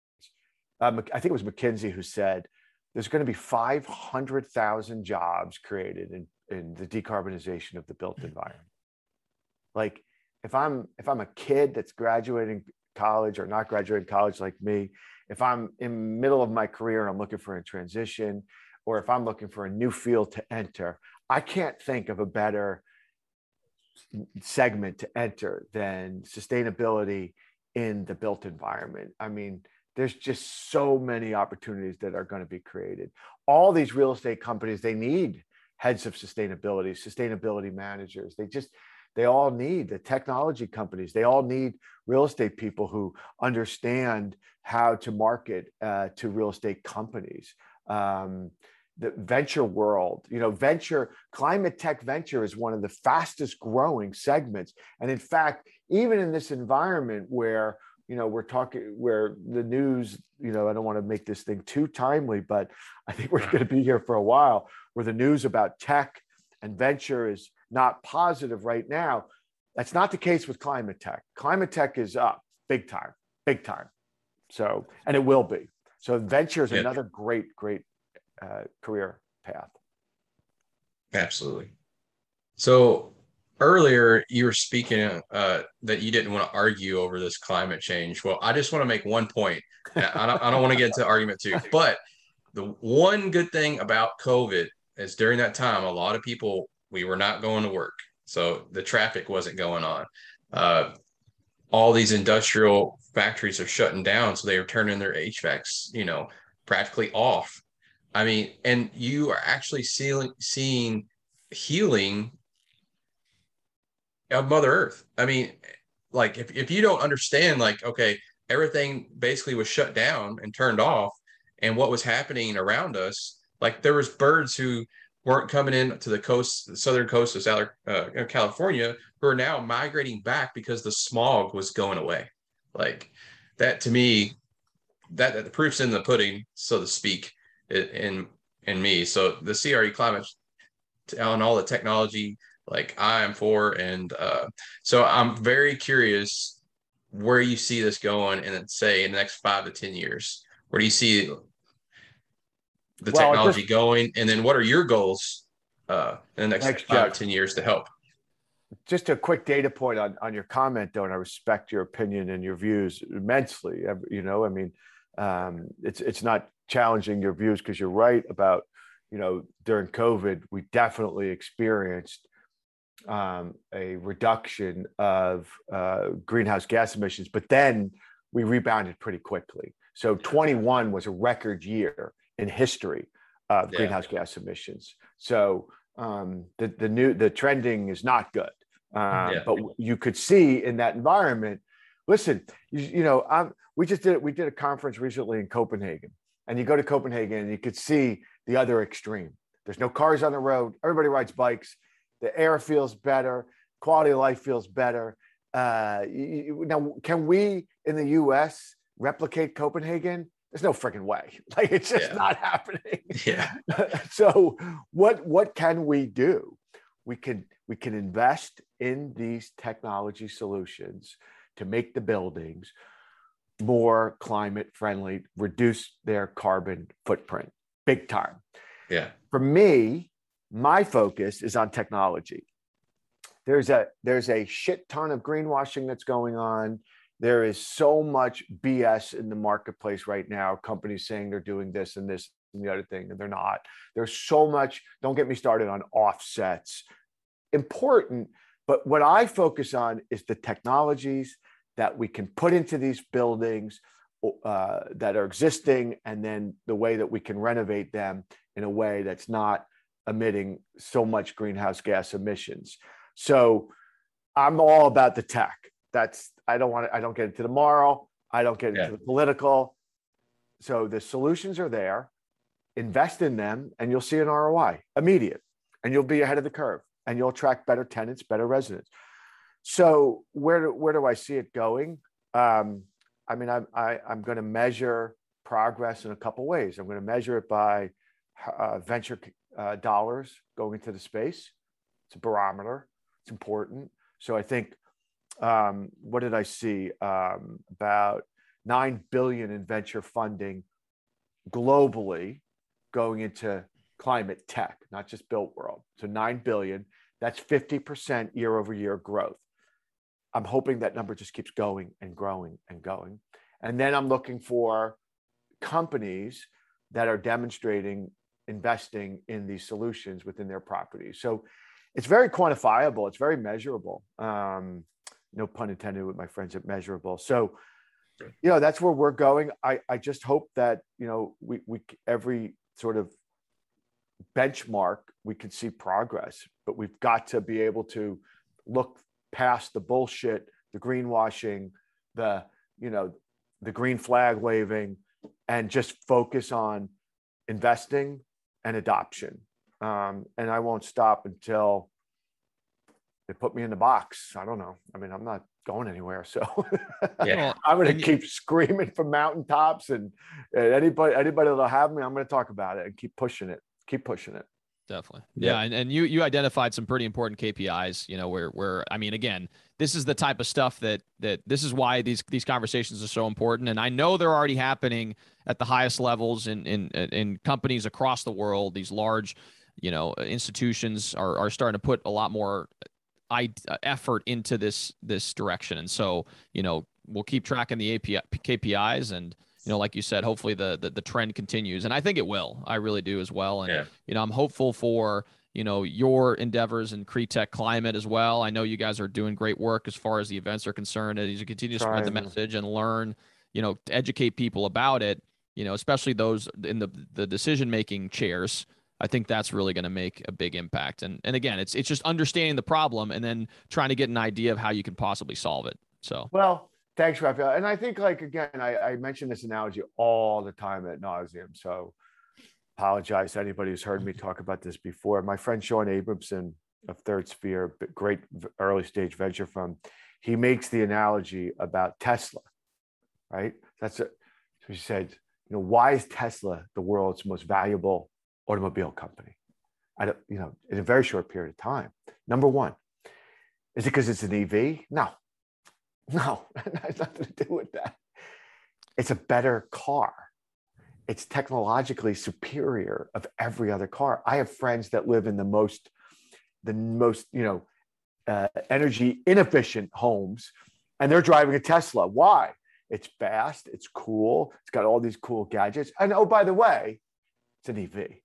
Um, i think it was mckinsey who said there's going to be 500,000 jobs created in in the decarbonization of the built mm-hmm. environment. Like if I'm if I'm a kid that's graduating college or not graduating college like me, if I'm in middle of my career and I'm looking for a transition, or if I'm looking for a new field to enter, I can't think of a better segment to enter than sustainability in the built environment. I mean, there's just so many opportunities that are going to be created. All these real estate companies, they need heads of sustainability, sustainability managers. They just they all need the technology companies. They all need real estate people who understand how to market uh, to real estate companies. Um, the venture world, you know, venture, climate tech venture is one of the fastest growing segments. And in fact, even in this environment where, you know, we're talking, where the news, you know, I don't want to make this thing too timely, but I think we're going to be here for a while, where the news about tech and venture is not positive right now. That's not the case with climate tech. Climate tech is up big time, big time. So, and it will be. So, venture is yeah. another great, great uh, career path. Absolutely. So, earlier you were speaking uh, that you didn't want to argue over this climate change. Well, I just want to make one point. I don't, I don't want to get into argument too, but the one good thing about COVID is during that time, a lot of people we were not going to work, so the traffic wasn't going on. Uh, all these industrial factories are shutting down, so they are turning their HVACs, you know, practically off. I mean, and you are actually seeing seeing healing of Mother Earth. I mean, like if, if you don't understand, like, okay, everything basically was shut down and turned off, and what was happening around us, like there was birds who weren't coming in to the coast, the southern coast of Southern uh, California, who are now migrating back because the smog was going away. Like that to me, that, that the proof's in the pudding, so to speak, in in me. So the CRE climate and all the technology, like I am for, and uh, so I'm very curious where you see this going, and say in the next five to ten years, where do you see the well, technology just, going, and then what are your goals uh, in the next five Jeff. to ten years to help? Just a quick data point on, on your comment, though, and I respect your opinion and your views immensely. You know, I mean, um, it's it's not challenging your views because you're right about you know during COVID we definitely experienced um, a reduction of uh, greenhouse gas emissions, but then we rebounded pretty quickly. So 21 was a record year in history of yeah. greenhouse gas emissions. So um, the the new the trending is not good. Um, yeah. But you could see in that environment. Listen, you, you know, I'm, we just did we did a conference recently in Copenhagen, and you go to Copenhagen and you could see the other extreme. There's no cars on the road. Everybody rides bikes. The air feels better. Quality of life feels better. Uh, you, now, can we in the U.S. replicate Copenhagen? There's no freaking way. Like it's just yeah. not happening. Yeah. so what what can we do? We can we can invest in these technology solutions to make the buildings more climate friendly, reduce their carbon footprint big time. Yeah. For me, my focus is on technology. There's a there's a shit ton of greenwashing that's going on. There is so much BS in the marketplace right now. Companies saying they're doing this and this and the other thing, and they're not. There's so much. Don't get me started on offsets. Important, but what I focus on is the technologies that we can put into these buildings uh, that are existing, and then the way that we can renovate them in a way that's not emitting so much greenhouse gas emissions. So I'm all about the tech. That's I don't want to, I don't get into the moral. I don't get into yeah. the political. So the solutions are there. Invest in them, and you'll see an ROI immediate, and you'll be ahead of the curve, and you'll attract better tenants, better residents. So where do, where do I see it going? Um, I mean, I'm I, am i am going to measure progress in a couple ways. I'm going to measure it by uh, venture uh, dollars going into the space. It's a barometer. It's important. So I think um, what did I see? Um, about nine billion in venture funding globally going into climate tech, not just built world. So nine billion. That's 50% year over year growth. I'm hoping that number just keeps going and growing and going. And then I'm looking for companies that are demonstrating investing in these solutions within their properties. So it's very quantifiable, it's very measurable. Um, no pun intended with my friends at Measurabl. So, you know, that's where we're going. I, I just hope that, you know, we, we every sort of benchmark we can see progress, but we've got to be able to look past the bullshit, the greenwashing, the you know the green flag waving, and just focus on investing and adoption. Um, and I won't stop until they put me in the box. I don't know. I mean, I'm not going anywhere. So yeah. I'm going to keep screaming from mountaintops and, and anybody, anybody that'll have me, I'm going to talk about it and keep pushing it, keep pushing it. Definitely. Yeah. yeah. And, and you, you identified some pretty important KPIs, you know, where, where, I mean, again, this is the type of stuff that, that this is why these, these conversations are so important. And I know they're already happening at the highest levels in, in, in companies across the world. These large, you know, institutions are, are starting to put a lot more effort into this this direction. And so, you know, we'll keep tracking the API, KPIs and you know, like you said, hopefully the, the, the trend continues, and I think it will. I really do as well. And yeah. you know, I'm hopeful for you know your endeavors in CREtech climate as well. I know you guys are doing great work as far as the events are concerned, and as you continue to spread the message and learn, you know, to educate people about it. You know, especially those in the the decision making chairs I think that's really going to make a big impact. And and again, it's it's just understanding the problem and then trying to get an idea of how you can possibly solve it. So well, thanks, Rafael. And I think like again, I, I mention this analogy all the time at nauseum. So apologize to anybody who's heard me talk about this before. My friend Shaun Abrahamson of Third Sphere, great early stage venture fund, he makes the analogy about Tesla, right? That's it. So he said, you know, why is Tesla the world's most valuable automobile company I don't, you know, in a very short period of time. Number one, is it because it's an EV? No, no, it has nothing to do with that. It's a better car. It's technologically superior of every other car. I have friends that live in the most, the most, you know, uh, energy inefficient homes, and they're driving a Tesla. Why? It's fast. It's cool. It's got all these cool gadgets. And oh, by the way, it's an EV.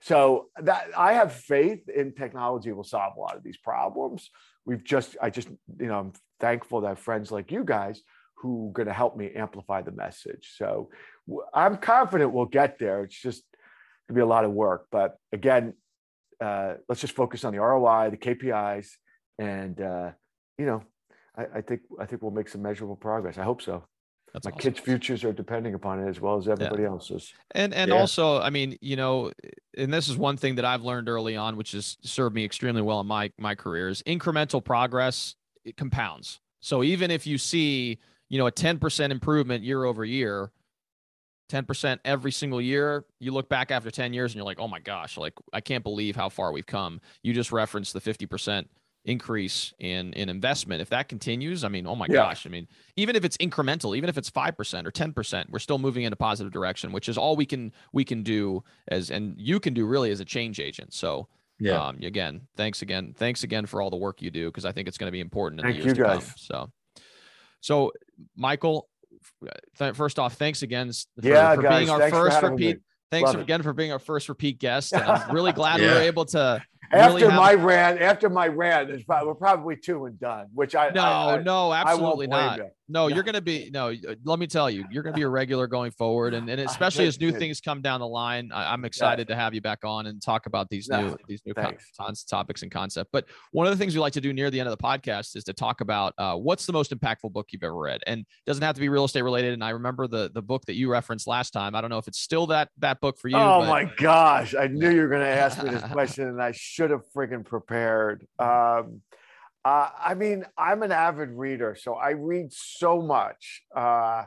So that I have faith in technology will solve a lot of these problems. We've just, I just, you know, I'm thankful that friends like you guys who are going to help me amplify the message. So I'm confident we'll get there. It's just going to be a lot of work. But again, uh, let's just focus on the ROI, the KPIs, and uh, you know, I, I think I think we'll make some measurable progress. I hope so. That's my awesome. kids' futures are depending upon it as well as everybody yeah. else's. And and yeah. also, I mean, you know, and this is one thing that I've learned early on, which has served me extremely well in my my career, is incremental progress it compounds. So even if you see, you know, a 10% improvement year over year, 10% every single year, you look back after 10 years and you're like, oh my gosh, like I can't believe how far we've come. You just referenced the 50% increase in in investment if that continues i mean oh my yeah. gosh i mean even if it's incremental even if it's 5% or 10% we're still moving in a positive direction which is all we can we can do as and you can do really as a change agent so yeah um, again thanks again thanks again for all the work you do because i think it's going to be important in Thank the years you to guys. come so so michael th- first off thanks again for, yeah, for guys, being our first repeat me. thanks Love again it. for being our first repeat guest i'm really glad yeah. we were able to after really my rant, after my rant, we're probably two and done. Which I no, I, I, no, absolutely not. No, you're going to be no. Let me tell you, you're going to be a regular going forward, and, and especially as new things come down the line, I, am excited yeah. to have you back on and talk about these no, new these new con- topics and concept. But one of the things we like to do near the end of the podcast is to talk about uh, what's the most impactful book you've ever read, and doesn't have to be real estate related. And I remember the the book that you referenced last time. I don't know if it's still that that book for you. Oh but, my gosh, I knew you were going to ask me this question, and I should have friggin' prepared. Um, uh, I mean, I'm an avid reader, so I read so much. Uh,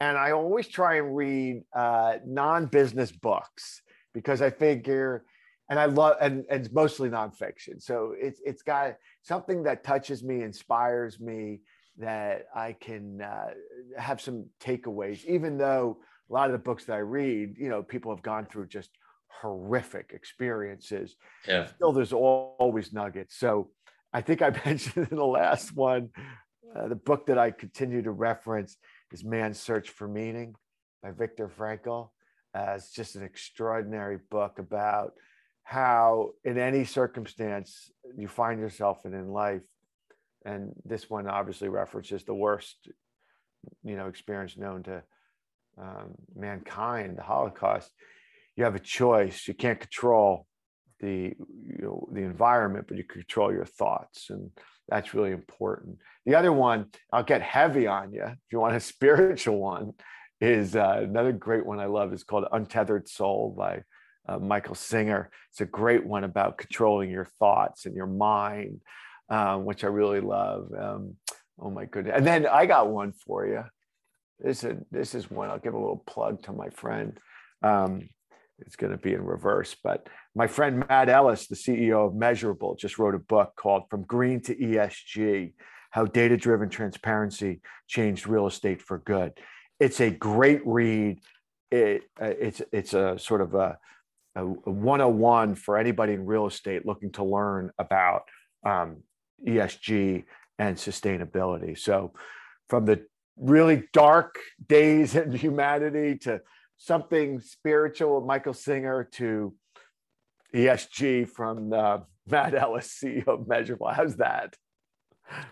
and I always try and read uh, non-business books because I figure, and I love, and, and it's mostly nonfiction. So it's it's got something that touches me, inspires me, that I can uh, have some takeaways. Even though a lot of the books that I read, you know, people have gone through just horrific experiences. Yeah. Still, there's always nuggets. So I think I mentioned in the last one, uh, the book that I continue to reference is Man's Search for Meaning by Viktor Frankl. Uh, it's just an extraordinary book about how, in any circumstance you find yourself in in life, and this one obviously references the worst, you know, experience known to um, mankind, the Holocaust. You have a choice. You can't control the you know the environment, but you control your thoughts, and that's really important. The other one, I'll get heavy on you if you want a spiritual one, is uh, another great one I love. is called Untethered Soul by uh, Michael Singer. It's a great one about controlling your thoughts and your mind, um, which I really love. Um, oh my goodness! And then I got one for you. This is this is one I'll give a little plug to my friend. Um, it's going to be in reverse, but my friend Matt Ellis, the CEO of Measurabl, just wrote a book called "From Green to ESG: How Data-Driven Transparency Changed Real Estate for Good." It's a great read. It, uh, it's it's a sort of a a 101 for anybody in real estate looking to learn about um, ESG and sustainability. So, from the really dark days in humanity to something spiritual Michael Singer to ESG from uh, Matt Ellis, CEO of Measurabl. How's that?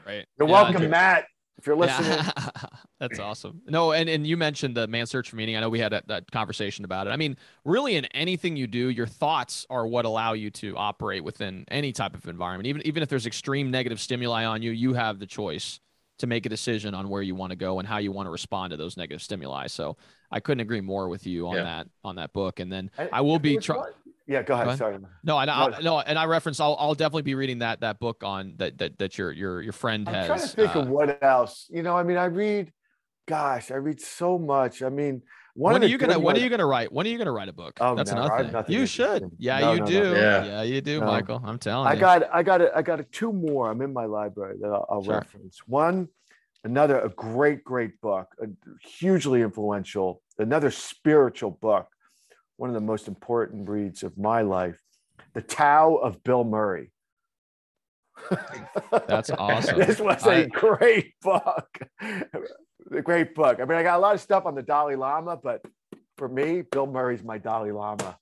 Right. You're yeah, welcome, Matt if you're listening. Yeah. That's awesome. No, and, and you mentioned the man search for meaning. I know we had a, that conversation about it. I mean, really in anything you do, your thoughts are what allow you to operate within any type of environment. Even even if there's extreme negative stimuli on you, you have the choice to make a decision on where you want to go and how you want to respond to those negative stimuli. So I couldn't agree more with you on yeah. that on that book. And then I, I will be trying. Yeah, go ahead. go ahead. Sorry. No, I no, no, and I reference. I'll, I'll definitely be reading that that book on that that that your your your friend has. I'm has. trying to think uh, of what else. You know, I mean, I read. Gosh, I read so much. I mean, when are you gonna When are you gonna write? When are you gonna write a book? Oh, That's no, another thing. You should. Yeah, no, you no, do. Yeah. yeah, you do, Michael. I'm telling I you. got I got a, I got a two more. I'm in my library that I'll, I'll sure. reference. One, another a great great book, a hugely influential. Another spiritual book, one of the most important reads of my life the Tao of Bill Murray. That's awesome. this was I, a great book. a great book. I mean, I got a lot of stuff on the Dalai Lama, but for me, Bill Murray's my Dalai Lama.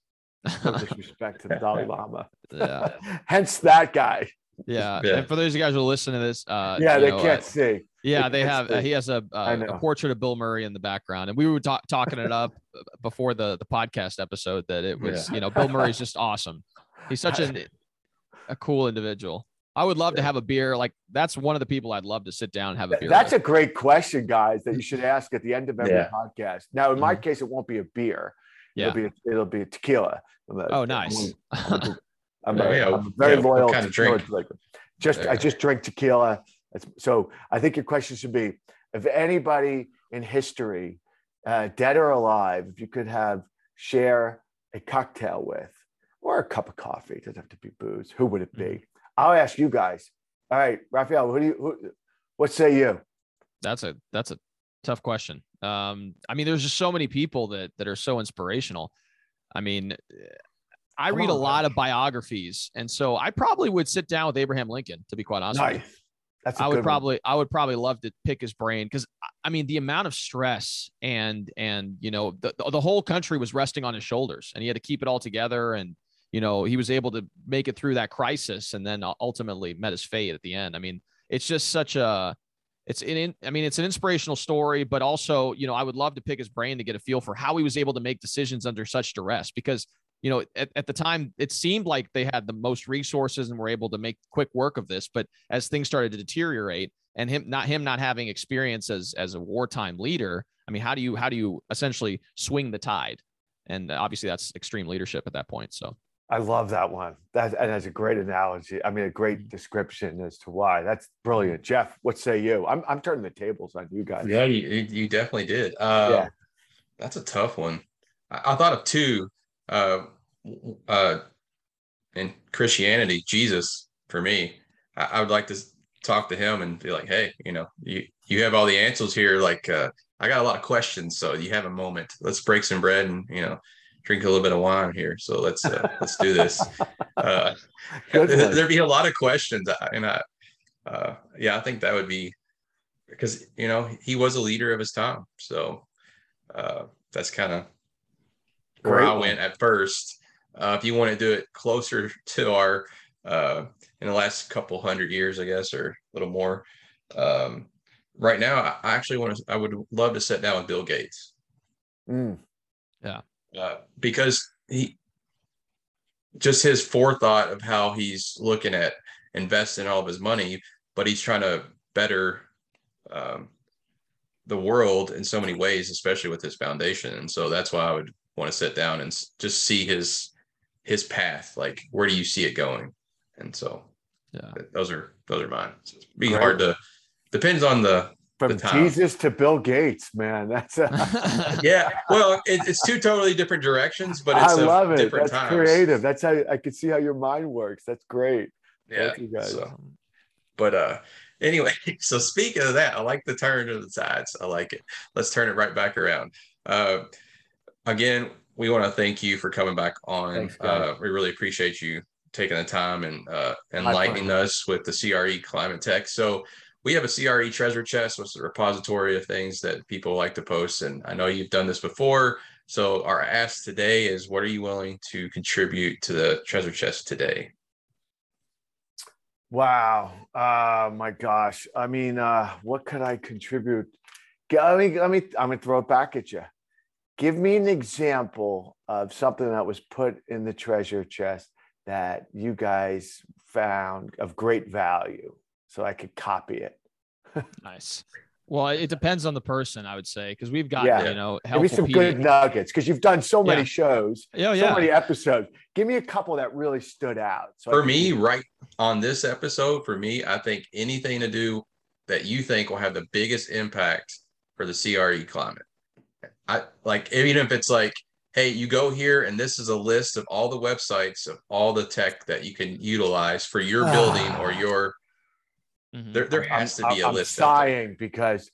No disrespect to the Dalai Lama. Yeah. Hence that guy. Yeah. yeah. And for those of you guys who are listening to this, uh, yeah, they know, can't uh, see. Yeah, they, they have. Uh, he has a, uh, a portrait of Bill Murray in the background, and we were ta- talking it up before the the podcast episode that it was, yeah. you know, Bill Murray's just awesome. He's such a a cool individual. I would love to have a beer. Like that's one of the people I'd love to sit down and have a beer. That's with. a great question, guys, that you should ask at the end of every yeah. podcast. Now, in my mm-hmm. case, it won't be a beer. Yeah. It'll be a, it'll be a tequila. Oh, nice. I'm, I'm, I'm, a, I'm a very yeah, loyal kind of drink. Just I just drink tequila. So I think your question should be: if anybody in history, uh, dead or alive, if you could have share a cocktail with, or a cup of coffee. It doesn't have to be booze. Who would it be? Mm-hmm. I'll ask you guys. All right, Rafael, who do you? Who, what say you? That's a that's a tough question. Um, I mean, there's just so many people that that are so inspirational. I mean, I Come read on, a lot of biographies, and so I probably would sit down with Abraham Lincoln. To be quite honest, nice. That's I would probably one. I would probably love to pick his brain because I mean the amount of stress and and you know the the whole country was resting on his shoulders and he had to keep it all together and you know, he was able to make it through that crisis and then ultimately met his fate at the end. I mean, it's just such a, it's in, I mean, it's an inspirational story, but also, you know, I would love to pick his brain to get a feel for how he was able to make decisions under such duress because, you know, at, at the time it seemed like they had the most resources and were able to make quick work of this. But as things started to deteriorate and him, not him, not having experience as, as a wartime leader, I mean, how do you, how do you essentially swing the tide? And obviously that's extreme leadership at that point. So. I love that one. That and that's a great analogy. I mean, a great mm-hmm. description as to why. That's brilliant, Jeff. What say you? I'm I'm turning the tables on you guys. Yeah, you, you definitely did. Uh, yeah, that's a tough one. I, I thought of two. Uh, uh, in Christianity, Jesus for me. I, I, would like to talk to him and be like, hey, you know, you you have all the answers here. Like, uh, I got a lot of questions, so you have a moment. Let's break some bread and you know drink a little bit of wine here. So let's uh, let's do this. Uh, there'd be a lot of questions, and I, uh, yeah, I think that would be because you know he was a leader of his time. So uh, that's kind of where I went at first. Uh, if you want to do it closer to our uh, in the last couple hundred years, I guess, or a little more. Um, right now, I actually want to. I would love to sit down with Bill Gates. Mm. Yeah, uh, because he just his forethought of how he's looking at investing all of his money, but he's trying to better um, the world in so many ways, especially with his foundation. And so that's why I would want to sit down and just see his his path. Like, where do you see it going? And so, yeah, those are those are mine. So it'd be hard to depends on the from Jesus to Bill Gates, man. That's a yeah. Well, it, it's two totally different directions, but I love it. That's times. creative. That's how I can see how your mind works. That's great. Yeah. Thank you guys. So, but uh, anyway, so speaking of that, I like the turn to the sides. I like it. Let's turn it right back around. Uh, again, we want to thank you for coming back on. Thanks, uh, we really appreciate you taking the time and uh, enlightening us with the CRE climate tech. So we have a CRE treasure chest, which is a repository of things that people like to post. And I know you've done this before. So our ask today is what are you willing to contribute to the treasure chest today? Wow. Uh my gosh. I mean, uh, what could I contribute? Let me let me I'm gonna throw it back at you. Give me an example of something that was put in the treasure chest that you guys found of great value so I could copy it. nice. Well, it depends on the person, I would say, because we've got yeah. you know maybe some good nuggets because you've done so many yeah. shows, oh, yeah. so many episodes. Give me a couple that really stood out. So for me, right on this episode, for me, I think anything to do that you think will have the biggest impact for the CRE climate. I like even if it's like, hey, you go here and this is a list of all the websites of all the tech that you can utilize for your building or your Mm-hmm. There, there has to be a I'm list. sighing because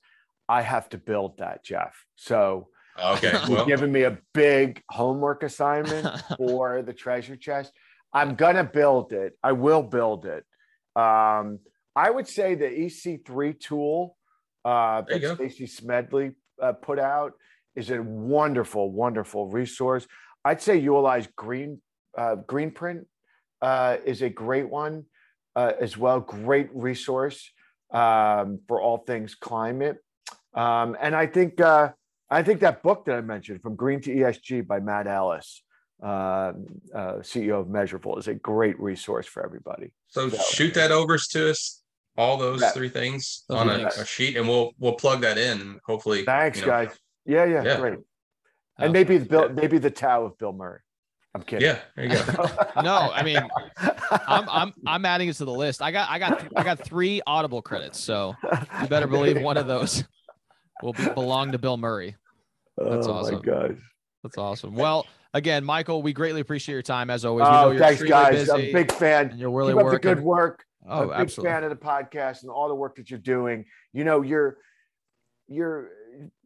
I have to build that, Jeff. So okay, well. giving me a big homework assignment for the treasure chest. I'm gonna build it. I will build it. Um, I would say the EC3 tool uh, that Stacy Smedley uh, put out is a wonderful, wonderful resource. I'd say utilize Green uh, Greenprint uh, is a great one uh, as well. Great resource um, for all things climate. Um, and I think uh, I think that book that I mentioned, From Green to ESG by Matt Ellis, uh, uh CEO of Measurabl, is a great resource for everybody. So, so shoot that over to us. All those yeah. three things on a, a, sheet, and we'll we'll plug that in. Hopefully, thanks, you know, guys. Yeah, yeah, yeah, great. And maybe the Bill, maybe the Tao of Bill Murray. I'm kidding. Yeah, there you go. no, I mean, I'm I'm I'm adding it to the list. I got I got I got three Audible credits, so you better believe one of those will be, belong to Bill Murray. That's oh awesome. guys. That's awesome. Well, again, Michael, we greatly appreciate your time as always. Oh, thanks, guys. I'm a big fan. And you're really Keep working. the good work. Oh, I'm a big absolutely. fan of the podcast and all the work that you're doing. You know, you're you're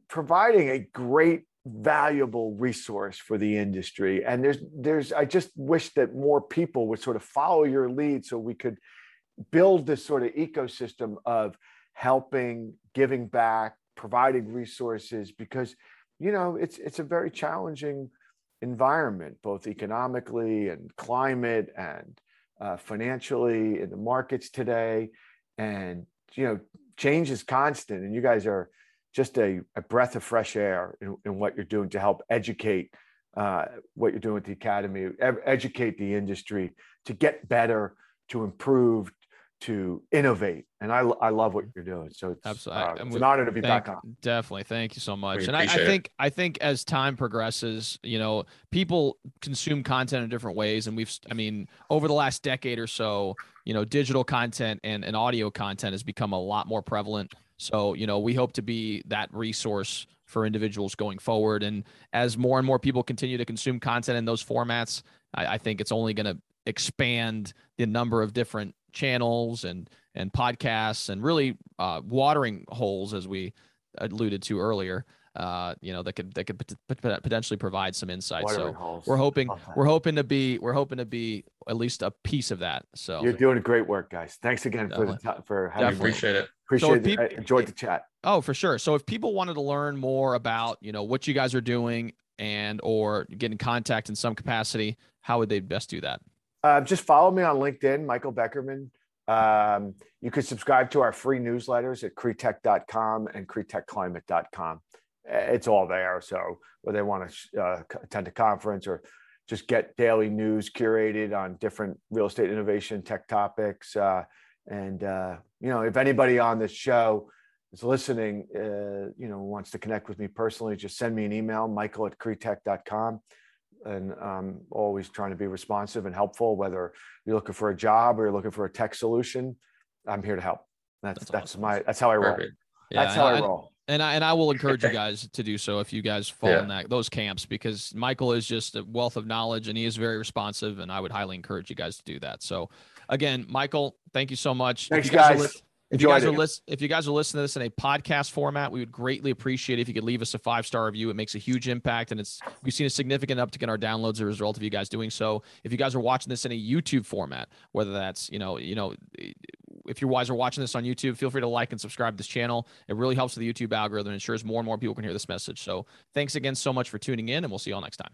providing a great valuable resource for the industry. And there's there's i just wish that more people would sort of follow your lead so we could build this sort of ecosystem of helping giving back providing resources because you know it's it's a very challenging environment both economically and climate and uh, financially in the markets today. And you know change is constant and you guys are just a, a breath of fresh air in, in, what you're doing to help educate uh, what you're doing with the academy, educate the industry to get better, to improve, to innovate. And I, I love what you're doing. So it's, Absolutely. Uh, it's an honor to be thank, back on. Definitely. Thank you so much. and I, I, think, I think as time progresses, you know, people consume content in different ways. And we've, I mean, over the last decade or so, you know, digital content and, and audio content has become a lot more prevalent. So, you know, we hope to be that resource for individuals going forward. And as more and more people continue to consume content in those formats, I, I think it's only going to expand the number of different channels and and podcasts and really uh, watering holes, as we alluded to earlier. Uh, you know that could that could potentially provide some insight. Watering so holes. we're hoping we're hoping to be we're hoping to be at least a piece of that. So you're doing great work, guys. Thanks again Definitely. for the for having. Definitely. Appreciate it. Appreciate so it. People, enjoyed the chat. Oh, for sure. So if people wanted to learn more about, you know, what you guys are doing and or get in contact in some capacity, how would they best do that? Uh, just follow me on LinkedIn, Michael Beckerman. Um, you can subscribe to our free newsletters at cretech.com and cretechclimate.com. It's all there. So whether they want to uh, attend a conference or just get daily news curated on different real estate innovation tech topics. Uh, and uh, you know, if anybody on this show is listening, uh, you know, wants to connect with me personally, just send me an email, michael at cretech.com. And I'm always trying to be responsive and helpful, whether you're looking for a job or you're looking for a tech solution. I'm here to help. That's that's, that's awesome. my that's how I roll. Perfect. Yeah, that's how I, I roll and I and I will encourage you guys to do so if you guys fall yeah. in that those camps because Michael is just a wealth of knowledge and he is very responsive and I would highly encourage you guys to do that. So again, Michael, thank you so much. Thanks, guys. guys if you guys are list, if you guys are listening to this in a podcast format, we would greatly appreciate if you could leave us a five star review. It makes a huge impact, and it's we've seen a significant uptick in our downloads as a result of you guys doing so. If you guys are watching this in a YouTube format, whether that's you know you know if you're wise or watching this on YouTube, feel free to like and subscribe to this channel. It really helps with the YouTube algorithm, and ensures more and more people can hear this message. So thanks again so much for tuning in, and we'll see you all next time.